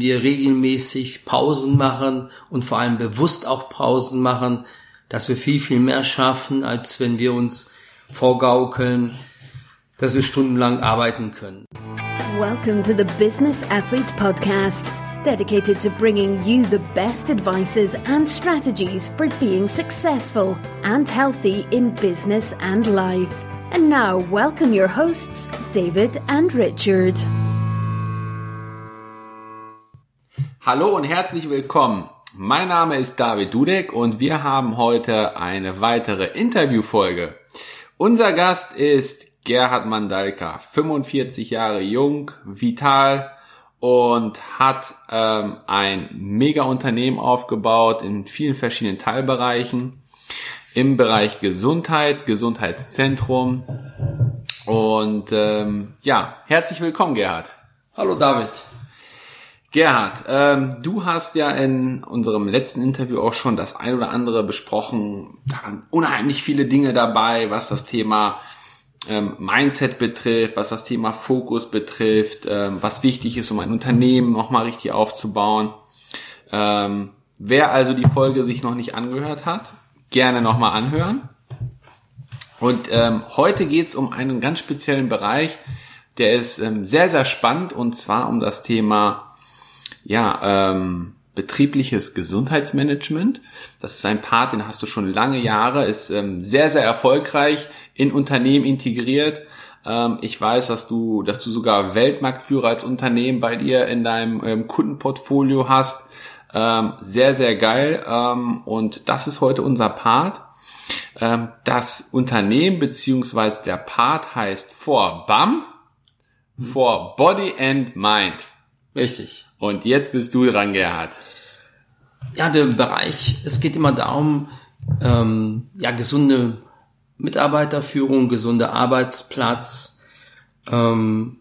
wir regelmäßig Pausen machen und vor allem bewusst auch Pausen machen, dass wir viel, viel mehr schaffen, als wenn wir uns vorgaukeln, dass wir stundenlang arbeiten können. Welcome to the Business Athlete Podcast, dedicated to bringing you the best advices and strategies for being successful and healthy in business and life. And now, welcome your hosts, David and Richard. Hallo und herzlich willkommen. Mein Name ist David Dudek und wir haben heute eine weitere Interviewfolge. Unser Gast ist Gerhard Mandalka, 45 Jahre jung, vital und hat ähm, ein mega Unternehmen aufgebaut in vielen verschiedenen Teilbereichen im Bereich Gesundheit, Gesundheitszentrum und ähm, ja, herzlich willkommen Gerhard. Hallo David. Gerhard, ähm, du hast ja in unserem letzten Interview auch schon das ein oder andere besprochen. Da waren unheimlich viele Dinge dabei, was das Thema ähm, Mindset betrifft, was das Thema Fokus betrifft, ähm, was wichtig ist, um ein Unternehmen nochmal richtig aufzubauen. Ähm, wer also die Folge sich noch nicht angehört hat, gerne nochmal anhören. Und ähm, heute geht's um einen ganz speziellen Bereich, der ist ähm, sehr, sehr spannend und zwar um das Thema ja, ähm, betriebliches Gesundheitsmanagement. Das ist ein Part, den hast du schon lange Jahre, ist ähm, sehr, sehr erfolgreich in Unternehmen integriert. Ähm, ich weiß, dass du, dass du sogar Weltmarktführer als Unternehmen bei dir in deinem ähm, Kundenportfolio hast. Ähm, sehr, sehr geil. Ähm, und das ist heute unser Part. Ähm, das Unternehmen beziehungsweise der Part heißt For BAM, For Body and Mind. Richtig. Und jetzt bist du dran, Gerhard. Ja, der Bereich, es geht immer darum, ähm, ja, gesunde Mitarbeiterführung, gesunder Arbeitsplatz, ähm,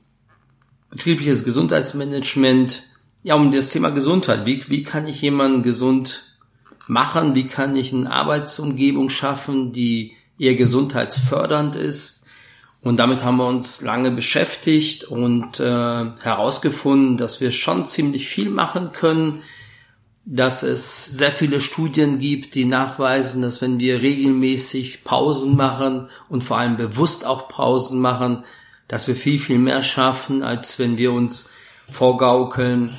betriebliches Gesundheitsmanagement, ja, um das Thema Gesundheit. Wie, wie kann ich jemanden gesund machen? Wie kann ich eine Arbeitsumgebung schaffen, die eher gesundheitsfördernd ist? Und damit haben wir uns lange beschäftigt und äh, herausgefunden, dass wir schon ziemlich viel machen können, dass es sehr viele Studien gibt, die nachweisen, dass wenn wir regelmäßig Pausen machen und vor allem bewusst auch Pausen machen, dass wir viel, viel mehr schaffen, als wenn wir uns vorgaukeln,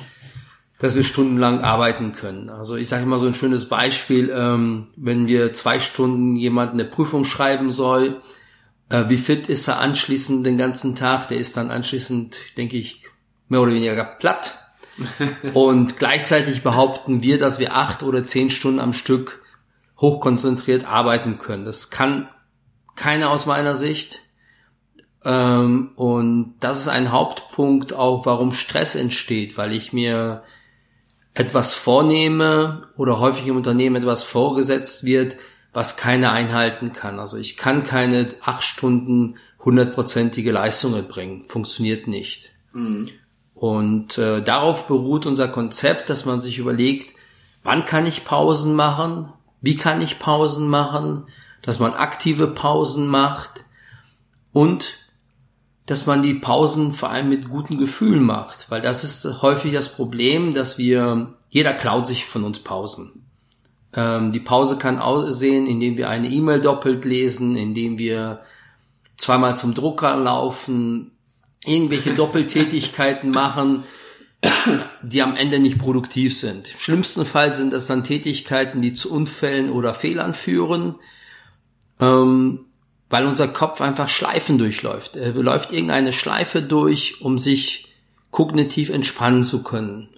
dass wir stundenlang arbeiten können. Also ich sage immer so ein schönes Beispiel, ähm, wenn wir zwei Stunden jemand eine Prüfung schreiben soll, wie fit ist er anschließend den ganzen Tag? Der ist dann anschließend, denke ich, mehr oder weniger platt. und gleichzeitig behaupten wir, dass wir acht oder zehn Stunden am Stück hochkonzentriert arbeiten können. Das kann keiner aus meiner Sicht. Ähm, und das ist ein Hauptpunkt auch, warum Stress entsteht, weil ich mir etwas vornehme oder häufig im Unternehmen etwas vorgesetzt wird, was keiner einhalten kann. Also ich kann keine acht Stunden hundertprozentige Leistung erbringen. Funktioniert nicht. Mhm. Und äh, darauf beruht unser Konzept, dass man sich überlegt, wann kann ich Pausen machen, wie kann ich Pausen machen, dass man aktive Pausen macht und dass man die Pausen vor allem mit guten Gefühlen macht, weil das ist häufig das Problem, dass wir, jeder klaut sich von uns Pausen. Ähm, die Pause kann aussehen, indem wir eine E-Mail doppelt lesen, indem wir zweimal zum Drucker laufen, irgendwelche Doppeltätigkeiten machen, die am Ende nicht produktiv sind. Im schlimmsten Fall sind das dann Tätigkeiten, die zu Unfällen oder Fehlern führen, ähm, weil unser Kopf einfach Schleifen durchläuft. Er läuft irgendeine Schleife durch, um sich kognitiv entspannen zu können.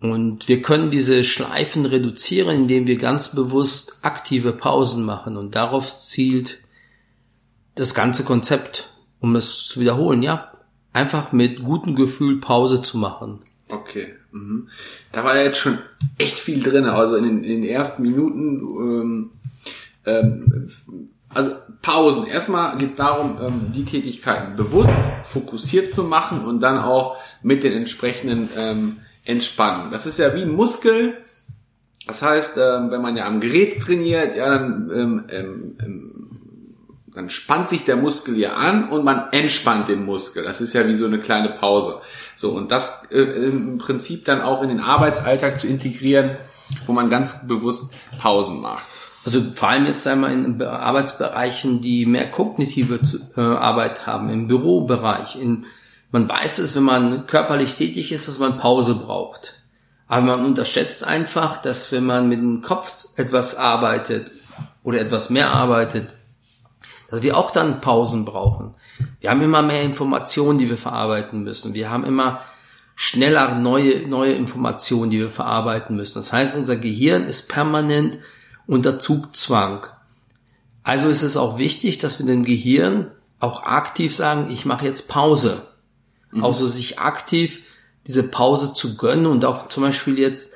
Und wir können diese Schleifen reduzieren, indem wir ganz bewusst aktive Pausen machen. Und darauf zielt das ganze Konzept, um es zu wiederholen, ja. Einfach mit gutem Gefühl Pause zu machen. Okay. Mhm. Da war ja jetzt schon echt viel drin. Also in den, in den ersten Minuten, ähm, ähm, also Pausen. Erstmal geht es darum, ähm, die Tätigkeiten bewusst, fokussiert zu machen und dann auch mit den entsprechenden ähm, Entspannung. Das ist ja wie ein Muskel. Das heißt, ähm, wenn man ja am Gerät trainiert, ja, dann, ähm, ähm, ähm dann spannt sich der Muskel ja an und man entspannt den Muskel. Das ist ja wie so eine kleine Pause. So, und das äh, im Prinzip dann auch in den Arbeitsalltag zu integrieren, wo man ganz bewusst Pausen macht. Also vor allem jetzt einmal in Arbeitsbereichen, die mehr kognitive äh, Arbeit haben, im Bürobereich. In, man weiß es, wenn man körperlich tätig ist, dass man Pause braucht. Aber man unterschätzt einfach, dass wenn man mit dem Kopf etwas arbeitet oder etwas mehr arbeitet, dass wir auch dann Pausen brauchen. Wir haben immer mehr Informationen, die wir verarbeiten müssen. Wir haben immer schneller neue, neue Informationen, die wir verarbeiten müssen. Das heißt, unser Gehirn ist permanent unter Zugzwang. Also ist es auch wichtig, dass wir dem Gehirn auch aktiv sagen, ich mache jetzt Pause. Mhm. Also sich aktiv diese Pause zu gönnen und auch zum Beispiel jetzt,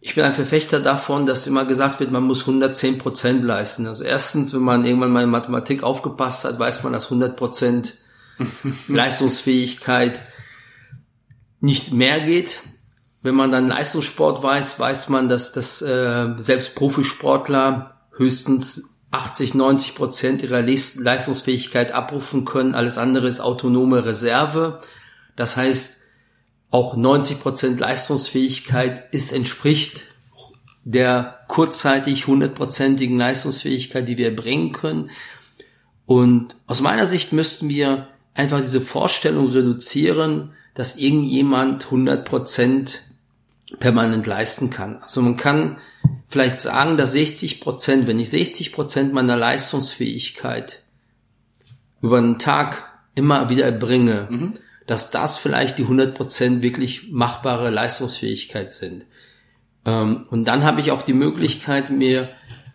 ich bin ein Verfechter davon, dass immer gesagt wird, man muss 110 Prozent leisten. Also erstens, wenn man irgendwann mal in Mathematik aufgepasst hat, weiß man, dass 100 Prozent Leistungsfähigkeit nicht mehr geht. Wenn man dann Leistungssport weiß, weiß man, dass das äh, selbst Profisportler höchstens 80, 90 Prozent ihrer Leistungsfähigkeit abrufen können. Alles andere ist autonome Reserve. Das heißt, auch 90 Prozent Leistungsfähigkeit ist entspricht der kurzzeitig hundertprozentigen Leistungsfähigkeit, die wir bringen können. Und aus meiner Sicht müssten wir einfach diese Vorstellung reduzieren, dass irgendjemand 100 Prozent permanent leisten kann. Also man kann vielleicht sagen, dass 60 Prozent, wenn ich 60 Prozent meiner Leistungsfähigkeit über einen Tag immer wieder bringe, mhm. dass das vielleicht die 100 Prozent wirklich machbare Leistungsfähigkeit sind. Ähm, und dann habe ich auch die Möglichkeit, mir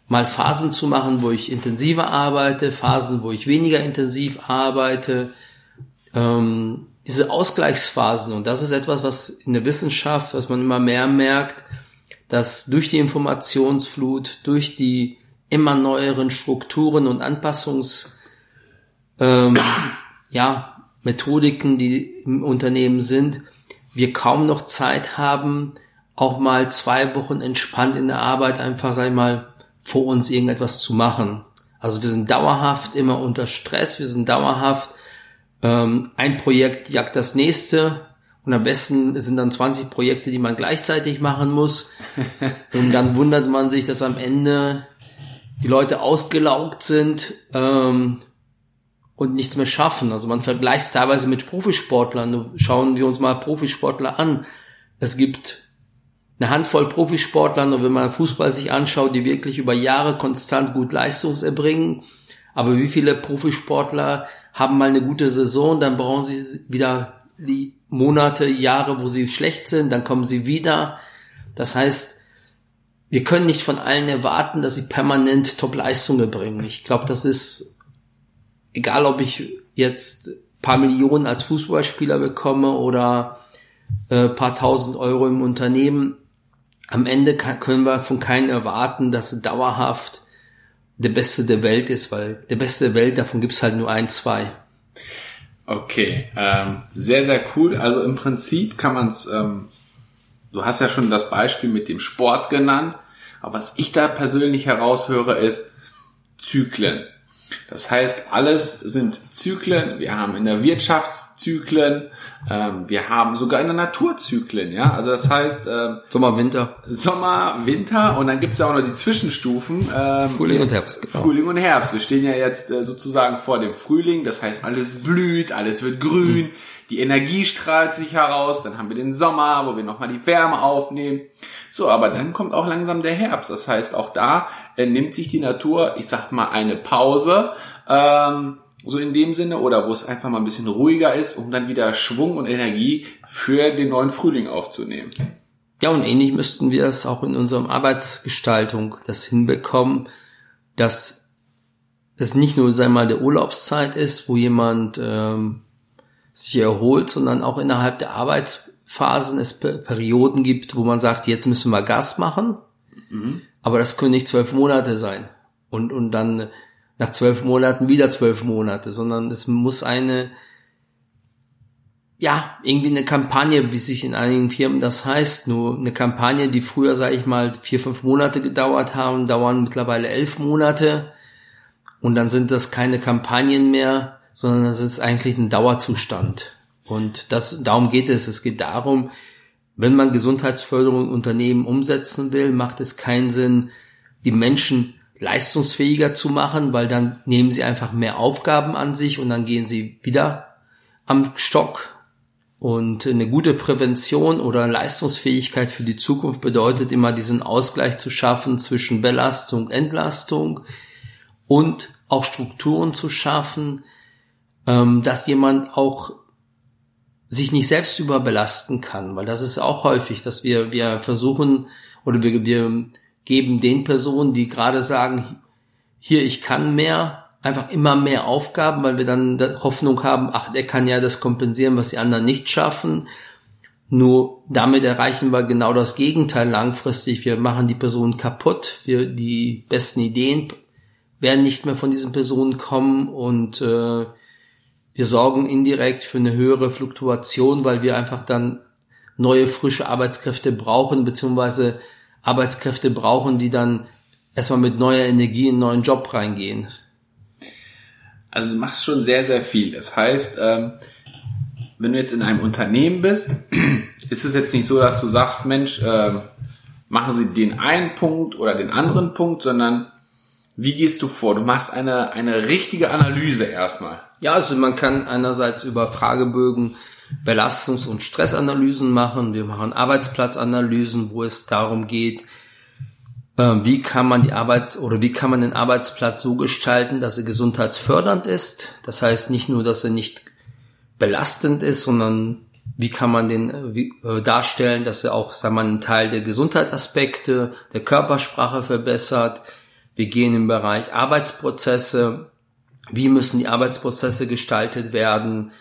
mal Phasen zu machen, wo ich intensiver arbeite, Phasen, wo ich weniger intensiv arbeite. Ähm, diese Ausgleichsphasen, und das ist etwas, was in der Wissenschaft, was man immer mehr merkt, dass durch die Informationsflut, durch die immer neueren Strukturen und Anpassungs ähm, ja, Methodiken, die im Unternehmen sind, wir kaum noch Zeit haben, auch mal zwei Wochen entspannt in der Arbeit einfach, sag ich mal, vor uns irgendetwas zu machen. Also wir sind dauerhaft immer unter Stress, wir sind dauerhaft ähm, ein Projekt jagt das nächste und am besten sind dann 20 Projekte, die man gleichzeitig machen muss. Und dann wundert man sich, dass am Ende die Leute ausgelaugt sind ähm, und nichts mehr schaffen. Also man vergleicht es teilweise mit Profisportlern. Schauen wir uns mal Profisportler an. Es gibt eine Handvoll Profisportler, und wenn man Fußball sich anschaut, die wirklich über Jahre konstant gut Leistung erbringen. Aber wie viele Profisportler haben mal eine gute Saison, dann brauchen sie wieder die Monate, Jahre, wo sie schlecht sind, dann kommen sie wieder. Das heißt, wir können nicht von allen erwarten, dass sie permanent Top-Leistungen bringen. Ich glaube, das ist egal, ob ich jetzt paar Millionen als Fußballspieler bekomme oder äh, paar tausend Euro im Unternehmen. Am Ende können wir von keinem erwarten, dass sie dauerhaft der Beste der Welt ist, weil der Beste der Welt, davon gibt's halt nur ein, zwei. Okay, ähm, sehr, sehr cool. Also im Prinzip kann man es, ähm, du hast ja schon das Beispiel mit dem Sport genannt, aber was ich da persönlich heraushöre, ist Zyklen. Das heißt, alles sind Zyklen. Wir haben in der Wirtschaftszyklen, ähm, wir haben sogar in der Naturzyklen, ja. Also das heißt ähm, Sommer, Winter. Sommer, Winter und dann gibt es ja auch noch die Zwischenstufen. Ähm, Frühling und Herbst. Genau. Frühling und Herbst. Wir stehen ja jetzt äh, sozusagen vor dem Frühling. Das heißt, alles blüht, alles wird grün. Mhm. Die Energie strahlt sich heraus. Dann haben wir den Sommer, wo wir nochmal die Wärme aufnehmen. So, aber dann kommt auch langsam der Herbst. Das heißt, auch da äh, nimmt sich die Natur, ich sag mal, eine Pause. Ähm, so in dem Sinne, oder wo es einfach mal ein bisschen ruhiger ist, um dann wieder Schwung und Energie für den neuen Frühling aufzunehmen. Ja, und ähnlich müssten wir es auch in unserer Arbeitsgestaltung das hinbekommen, dass es nicht nur, sei mal, der Urlaubszeit ist, wo jemand ähm, sich erholt, sondern auch innerhalb der Arbeitsphasen es Perioden gibt, wo man sagt, jetzt müssen wir Gas machen, mhm. aber das können nicht zwölf Monate sein. Und, und dann nach zwölf Monaten wieder zwölf Monate, sondern es muss eine, ja, irgendwie eine Kampagne, wie sich in einigen Firmen das heißt, nur eine Kampagne, die früher, sage ich mal, vier, fünf Monate gedauert haben, dauern mittlerweile elf Monate. Und dann sind das keine Kampagnen mehr, sondern das ist eigentlich ein Dauerzustand. Und das, darum geht es. Es geht darum, wenn man Gesundheitsförderung in Unternehmen umsetzen will, macht es keinen Sinn, die Menschen leistungsfähiger zu machen, weil dann nehmen sie einfach mehr Aufgaben an sich und dann gehen sie wieder am Stock. Und eine gute Prävention oder Leistungsfähigkeit für die Zukunft bedeutet immer diesen Ausgleich zu schaffen zwischen Belastung, Entlastung und auch Strukturen zu schaffen, ähm, dass jemand auch sich nicht selbst überbelasten kann, weil das ist auch häufig, dass wir, wir versuchen oder wir, wir geben den Personen, die gerade sagen, hier, ich kann mehr, einfach immer mehr Aufgaben, weil wir dann Hoffnung haben, ach, der kann ja das kompensieren, was die anderen nicht schaffen. Nur damit erreichen wir genau das Gegenteil langfristig. Wir machen die Personen kaputt. Wir, die besten Ideen werden nicht mehr von diesen Personen kommen und äh, wir sorgen indirekt für eine höhere Fluktuation, weil wir einfach dann neue, frische Arbeitskräfte brauchen, beziehungsweise Arbeitskräfte brauchen, die dann erstmal mit neuer Energie in einen neuen Job reingehen. Also du machst schon sehr, sehr viel. Das heißt, ähm, wenn du jetzt in einem Unternehmen bist, ist es jetzt nicht so, dass du sagst, Mensch, äh, machen Sie den einen Punkt oder den anderen Punkt, sondern wie gehst du vor? Du machst eine, eine richtige Analyse erstmal. Ja, also man kann einerseits über Fragebögen Belastungs- und Stressanalysen machen. Wir machen Arbeitsplatzanalysen, wo es darum geht, äh, wie kann man die Arbeits- oder wie kann man den Arbeitsplatz so gestalten, dass er gesundheitsfördernd ist. Das heißt nicht nur, dass er nicht belastend ist, sondern wie kann man den äh, äh, darstellen, dass er auch, sagen wir mal, einen Teil der Gesundheitsaspekte, der Körpersprache verbessert. Wir gehen im Bereich Arbeitsprozesse, wie müssen die Arbeitsprozesse gestaltet werden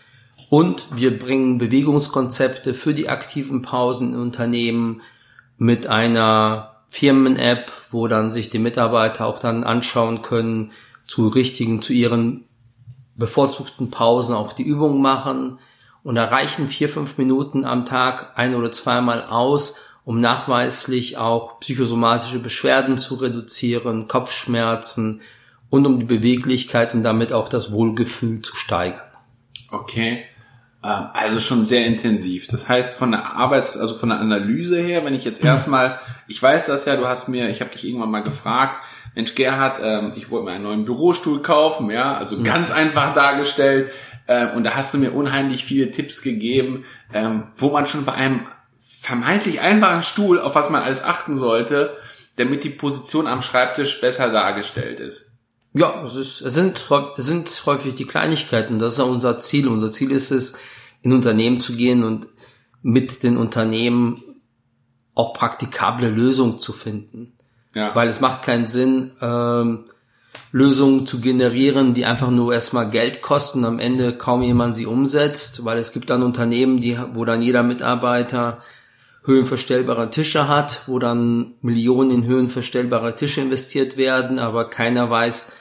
und wir bringen Bewegungskonzepte für die aktiven Pausen in Unternehmen mit einer Firmen-App, wo dann sich die Mitarbeiter auch dann anschauen können, zu richtigen, zu ihren bevorzugten Pausen auch die Übung machen und erreichen vier, fünf Minuten am Tag ein oder zweimal aus, um nachweislich auch psychosomatische Beschwerden zu reduzieren, Kopfschmerzen, und um die Beweglichkeit und damit auch das Wohlgefühl zu steigern. Okay. Ähm, also schon sehr intensiv. Das heißt, von der Arbeits-, also von der Analyse her, wenn ich jetzt erstmal, ich weiß das ja, du hast mir, ich habe dich irgendwann mal gefragt, Mensch Gerhard, ähm, ich wollte mir einen neuen Bürostuhl kaufen, ja, also ganz einfach dargestellt. Ähm, und da hast du mir unheimlich viele Tipps gegeben, wo man schon bei einem vermeintlich einfachen Stuhl, auf was man alles achten sollte, damit die Position am Schreibtisch besser dargestellt ist. Ja, es, ist, es, sind, es sind häufig die Kleinigkeiten. Das ist auch unser Ziel. Unser Ziel ist es, in Unternehmen zu gehen und mit den Unternehmen auch praktikable Lösungen zu finden. Ja. Weil es macht keinen Sinn, ähm, Lösungen zu generieren, die einfach nur erstmal Geld kosten, am Ende kaum jemand sie umsetzt, weil es gibt dann Unternehmen, die, wo dann jeder Mitarbeiter höhenverstellbare Tische hat, wo dann Millionen in höhenverstellbare Tische investiert werden, aber keiner weiß,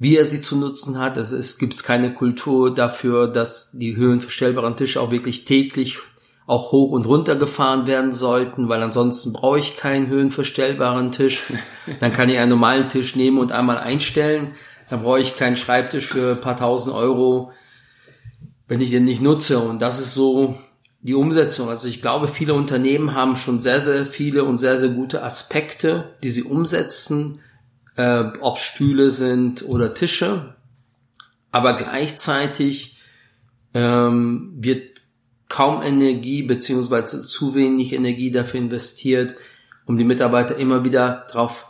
wie er sie zu nutzen hat. Es, es gibt keine Kultur dafür, dass die höhenverstellbaren Tische auch wirklich täglich auch hoch und runter gefahren werden sollten, weil ansonsten brauche ich keinen höhenverstellbaren Tisch. Dann kann ich einen normalen Tisch nehmen und einmal einstellen. Dann brauche ich keinen Schreibtisch für ein paar tausend Euro, wenn ich den nicht nutze. Und das ist so die Umsetzung. Also ich glaube, viele Unternehmen haben schon sehr, sehr viele und sehr, sehr gute Aspekte, die sie umsetzen äh, ob Stühle sind oder Tische. Aber gleichzeitig ähm, wird kaum Energie beziehungsweise zu wenig Energie dafür investiert, um die Mitarbeiter immer wieder darauf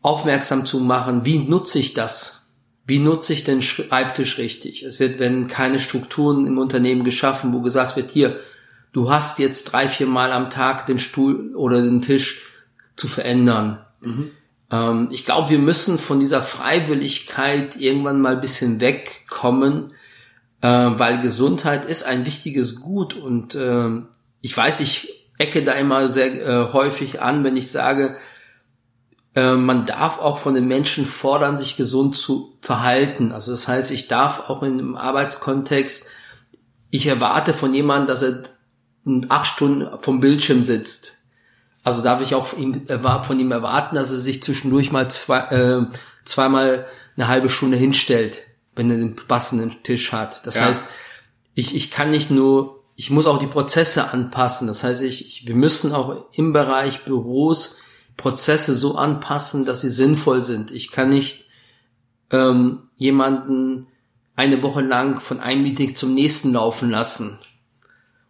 aufmerksam zu machen, wie nutze ich das? Wie nutze ich den Schreibtisch richtig? Es wird, wenn keine Strukturen im Unternehmen geschaffen, wo gesagt wird, hier, du hast jetzt drei, vier Mal am Tag den Stuhl oder den Tisch zu verändern. Mhm. Ähm, ich glaube, wir müssen von dieser Freiwilligkeit irgendwann mal ein bisschen wegkommen, äh, weil Gesundheit ist ein wichtiges Gut und äh, ich weiß, ich ecke da immer sehr äh, häufig an, wenn ich sage, äh, man darf auch von den Menschen fordern, sich gesund zu verhalten. Also das heißt, ich darf auch einem Arbeitskontext, ich erwarte von jemandem, dass er acht Stunden vom Bildschirm sitzt. Also darf ich auch von ihm, erwarten, dass er sich zwischendurch mal zwei, äh, zweimal eine halbe Stunde hinstellt, wenn er den passenden Tisch hat. Das Ja. heißt, ich, ich kann nicht nur, ich muss auch die Prozesse anpassen. Das heißt, ich, ich, wir müssen auch im Bereich Büros Prozesse so anpassen, dass sie sinnvoll sind. Ich kann nicht ähm, jemanden eine Woche lang von einem Meeting zum nächsten laufen lassen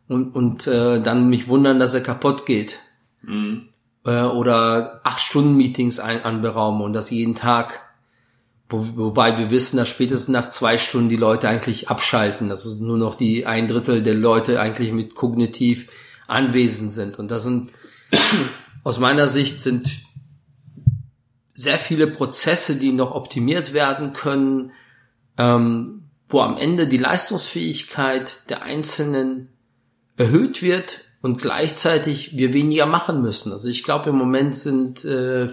und, und äh, dann mich wundern, dass er kaputt geht. Äh, oder acht Stunden Meetings ein, anberaumen und das jeden Tag. Wo, wobei wir wissen, dass spätestens nach zwei Stunden die Leute eigentlich abschalten. Also nur noch die ein Drittel der Leute eigentlich mit kognitiv anwesend sind. Und das sind aus meiner Sicht sind sehr viele Prozesse, die noch optimiert werden können, ähm, wo am Ende die Leistungsfähigkeit der Einzelnen erhöht wird und gleichzeitig wir weniger machen müssen. Also ich glaube im Moment sind, äh,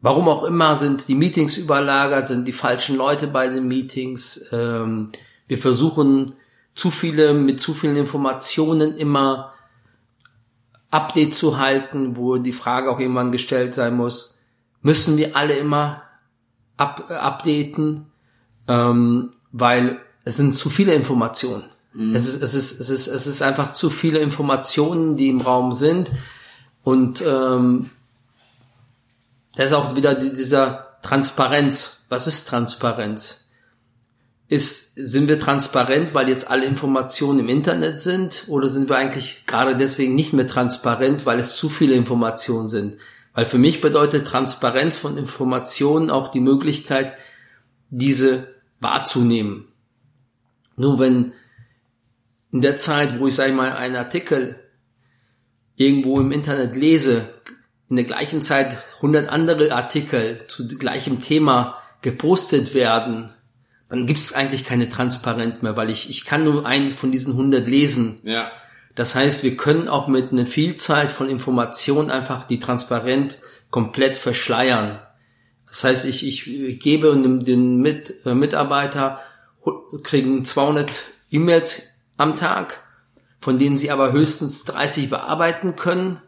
warum auch immer, sind die Meetings überlagert, sind die falschen Leute bei den Meetings. Ähm, wir versuchen zu viele mit zu vielen Informationen immer Update zu halten, wo die Frage auch irgendwann gestellt sein muss, müssen wir alle immer up, äh, updaten, ähm, weil es sind zu viele Informationen. Es, ist, es, ist, es, ist, es ist einfach zu viele Informationen, die im Raum sind. Und ähm, da ist auch wieder die- dieser Transparenz. Was ist Transparenz? Ist, sind wir transparent, weil jetzt alle Informationen im Internet sind? Oder sind wir eigentlich gerade deswegen nicht mehr transparent, weil es zu viele Informationen sind? Weil für mich bedeutet Transparenz von Informationen auch die Möglichkeit, diese wahrzunehmen. Nur wenn in der Zeit, wo ich, sage ich mal, einen Artikel irgendwo im Internet lese, in der gleichen Zeit 100 andere Artikel zu gleichem Thema gepostet werden, dann gibt es eigentlich keine Transparenz mehr, weil ich, ich kann nur einen von diesen 100 lesen. Ja. Das heißt, wir können auch mit einer Vielzahl von Informationen einfach die Transparenz komplett verschleiern. Das heißt, ich, ich gebe dem, den Mit, äh, Mitarbeiter kriegen 200 E-Mails am Tag, von denen sie aber höchstens 30 bearbeiten können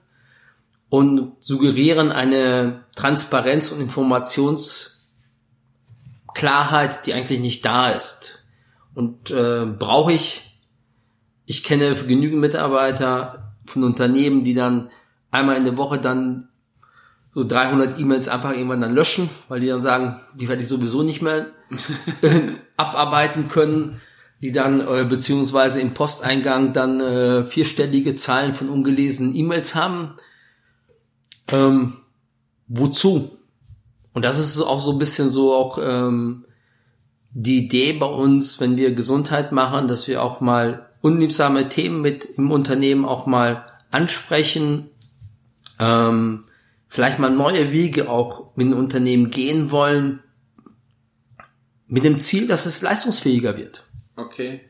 und suggerieren eine Transparenz und Informationsklarheit, die eigentlich nicht da ist. Und äh, brauche ich ich kenne genügend Mitarbeiter von Unternehmen, die dann einmal in der Woche dann so 300 E-Mails einfach irgendwann dann löschen, weil die dann sagen, die werde ich sowieso nicht mehr äh, abarbeiten können, die dann äh, beziehungsweise im Posteingang dann äh, vierstellige Zahlen von ungelesenen E-Mails haben. Ähm, wozu? Und das ist auch so ein bisschen so auch ähm, die Idee bei uns, wenn wir Gesundheit machen, dass wir auch mal unliebsame Themen mit im Unternehmen auch mal ansprechen, ähm, vielleicht mal neue Wege auch mit dem Unternehmen gehen wollen, mit dem Ziel, dass es leistungsfähiger wird. Okay.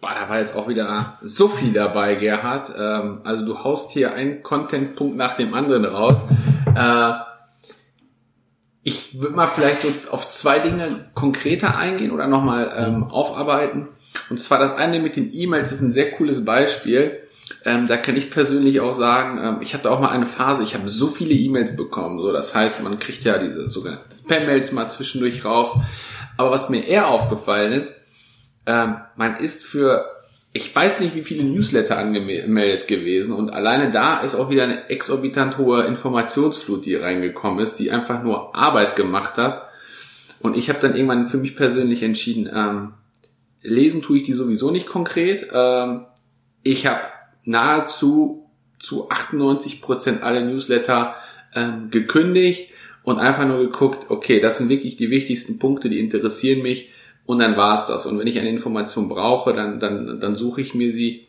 Boah, da war jetzt auch wieder so viel dabei, Gerhard. Ähm, also du haust hier einen Contentpunkt nach dem anderen raus. Äh, ich würde mal vielleicht so auf zwei Dinge konkreter eingehen oder nochmal ähm, aufarbeiten. Und zwar das eine mit den E-Mails ist ein sehr cooles Beispiel. Ähm, da kann ich persönlich auch sagen, ähm, ich hatte auch mal eine Phase, ich habe so viele E-Mails bekommen. So, das heißt, man kriegt ja diese sogenannten Spam-Mails mal zwischendurch raus. Aber was mir eher aufgefallen ist, ähm, man ist für, ich weiß nicht, wie viele Newsletter angemeldet gewesen und alleine da ist auch wieder eine exorbitant hohe Informationsflut, die reingekommen ist, die einfach nur Arbeit gemacht hat. Und ich habe dann irgendwann für mich persönlich entschieden, ähm, lesen tue ich die sowieso nicht konkret. Ähm, ich habe nahezu zu 98 Prozent alle Newsletter ähm, gekündigt und einfach nur geguckt, okay, das sind wirklich die wichtigsten Punkte, die interessieren mich und dann war's das. Und wenn ich eine Information brauche, dann, dann, dann suche ich mir sie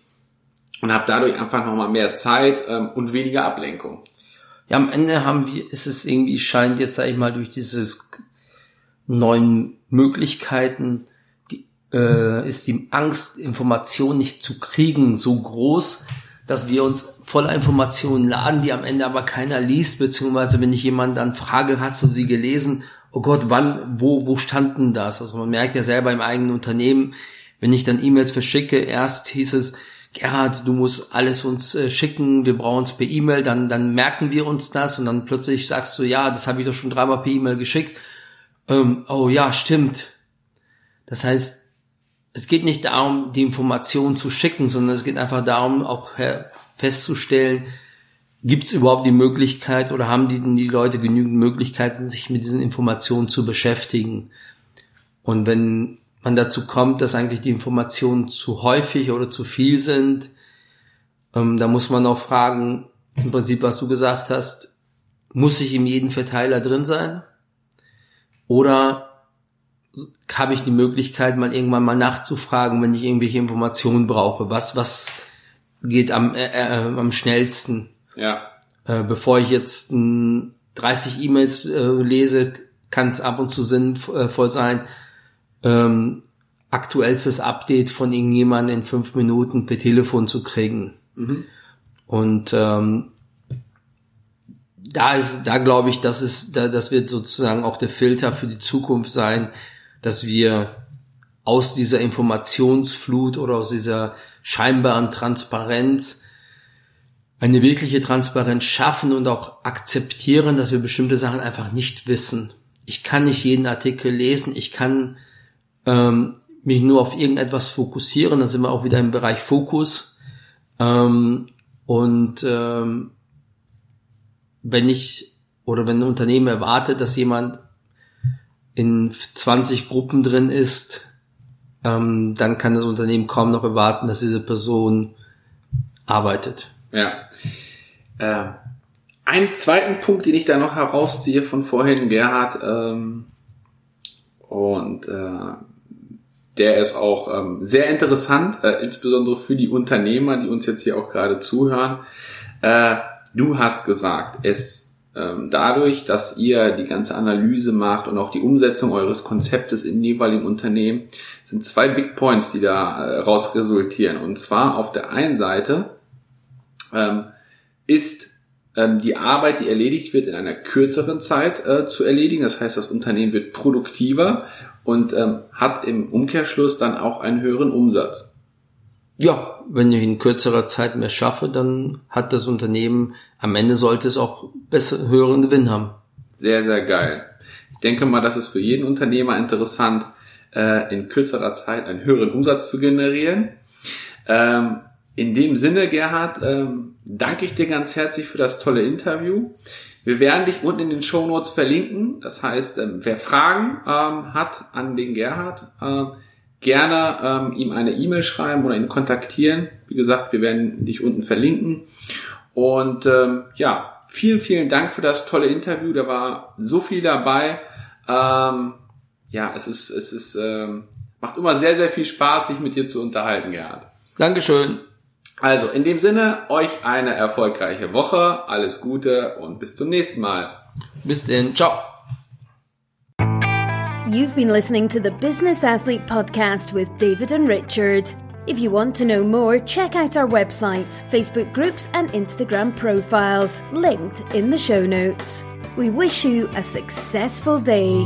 und habe dadurch einfach nochmal mehr Zeit ähm, und weniger Ablenkung. Ja, am Ende haben wir, ist es irgendwie, scheint jetzt, sag ich mal, durch dieses neuen Möglichkeiten, die, äh, ist die Angst, Informationen nicht zu kriegen, so groß, dass wir uns voller Informationen laden, die am Ende aber keiner liest, beziehungsweise wenn ich jemanden dann frage, hast du sie gelesen? Oh Gott, wann, wo, wo standen das? Also man merkt ja selber im eigenen Unternehmen, wenn ich dann E-Mails verschicke, erst hieß es, Gerhard, du musst alles uns äh, schicken, wir brauchen es per E-Mail, dann, dann merken wir uns das und dann plötzlich sagst du, ja, das habe ich doch schon dreimal per E-Mail geschickt. ähm, oh ja, stimmt. Das heißt, es geht nicht darum, die Information zu schicken, sondern es geht einfach darum, auch festzustellen, gibt es überhaupt die Möglichkeit oder haben die, die Leute genügend Möglichkeiten, sich mit diesen Informationen zu beschäftigen? Und wenn man dazu kommt, dass eigentlich die Informationen zu häufig oder zu viel sind, ähm, da muss man auch fragen, im Prinzip, was du gesagt hast, muss ich in jedem Verteiler drin sein? Oder habe ich die Möglichkeit, mal irgendwann mal nachzufragen, wenn ich irgendwelche Informationen brauche? Was, was geht am, äh, äh, am schnellsten? Ja. Äh, bevor ich jetzt äh, 30 E-Mails äh, lese, kann es ab und zu sinnvoll sein, ähm, aktuellstes Update von irgendjemandem in fünf Minuten per Telefon zu kriegen. Mhm. Und ähm, da ist, da glaube ich, das ist, da, das wird sozusagen auch der Filter für die Zukunft sein, dass wir aus dieser Informationsflut oder aus dieser scheinbaren Transparenz eine wirkliche Transparenz schaffen und auch akzeptieren, dass wir bestimmte Sachen einfach nicht wissen. Ich kann nicht jeden Artikel lesen, ich kann ähm, mich nur auf irgendetwas fokussieren, dann sind wir auch wieder im Bereich Fokus. Ähm, und ähm, wenn ich oder wenn ein Unternehmen erwartet, dass jemand in 20 Gruppen drin ist, ähm, dann kann das Unternehmen kaum noch erwarten, dass diese Person arbeitet. Ja. Äh, einen zweiten Punkt, den ich da noch herausziehe von vorhin, Gerhard, ähm, und äh, der ist auch ähm, sehr interessant, äh, insbesondere für die Unternehmer, die uns jetzt hier auch gerade zuhören. Äh, Du hast gesagt, es ähm, dadurch, dass ihr die ganze Analyse macht und auch die Umsetzung eures Konzeptes in jeweiligen Unternehmen, sind zwei Big Points, die da äh, raus resultieren. Und zwar auf der einen Seite ähm, ist ähm, die Arbeit, die erledigt wird, in einer kürzeren Zeit äh, zu erledigen. Das heißt, das Unternehmen wird produktiver und ähm, hat im Umkehrschluss dann auch einen höheren Umsatz. Ja, wenn ich in kürzerer Zeit mehr schaffe, dann hat das Unternehmen am Ende sollte es auch besser höheren Gewinn haben. Sehr, sehr geil. Ich denke mal, das ist für jeden Unternehmer interessant, äh, in kürzerer Zeit einen höheren Umsatz zu generieren. Ähm, in dem Sinne, Gerhard, ähm, danke ich dir ganz herzlich für das tolle Interview. Wir werden dich unten in den Show Notes verlinken. Das heißt, ähm, wer Fragen hat an den Gerhard, gerne ähm, ihm eine E-Mail schreiben oder ihn kontaktieren. Wie gesagt, wir werden dich unten verlinken. Und ähm, ja, vielen, vielen Dank für das tolle Interview. Da war so viel dabei. Ähm, ja, es ist, es ist, ähm, macht immer sehr, sehr viel Spaß, sich mit dir zu unterhalten, Gerhard. Dankeschön. Also, in dem Sinne, euch eine erfolgreiche Woche, alles Gute und bis zum nächsten Mal. Bis denn, ciao. You've been listening to the Business Athlete Podcast with David and Richard. If you want to know more, check out our websites, Facebook groups, and Instagram profiles, linked in the show notes. We wish you a successful day.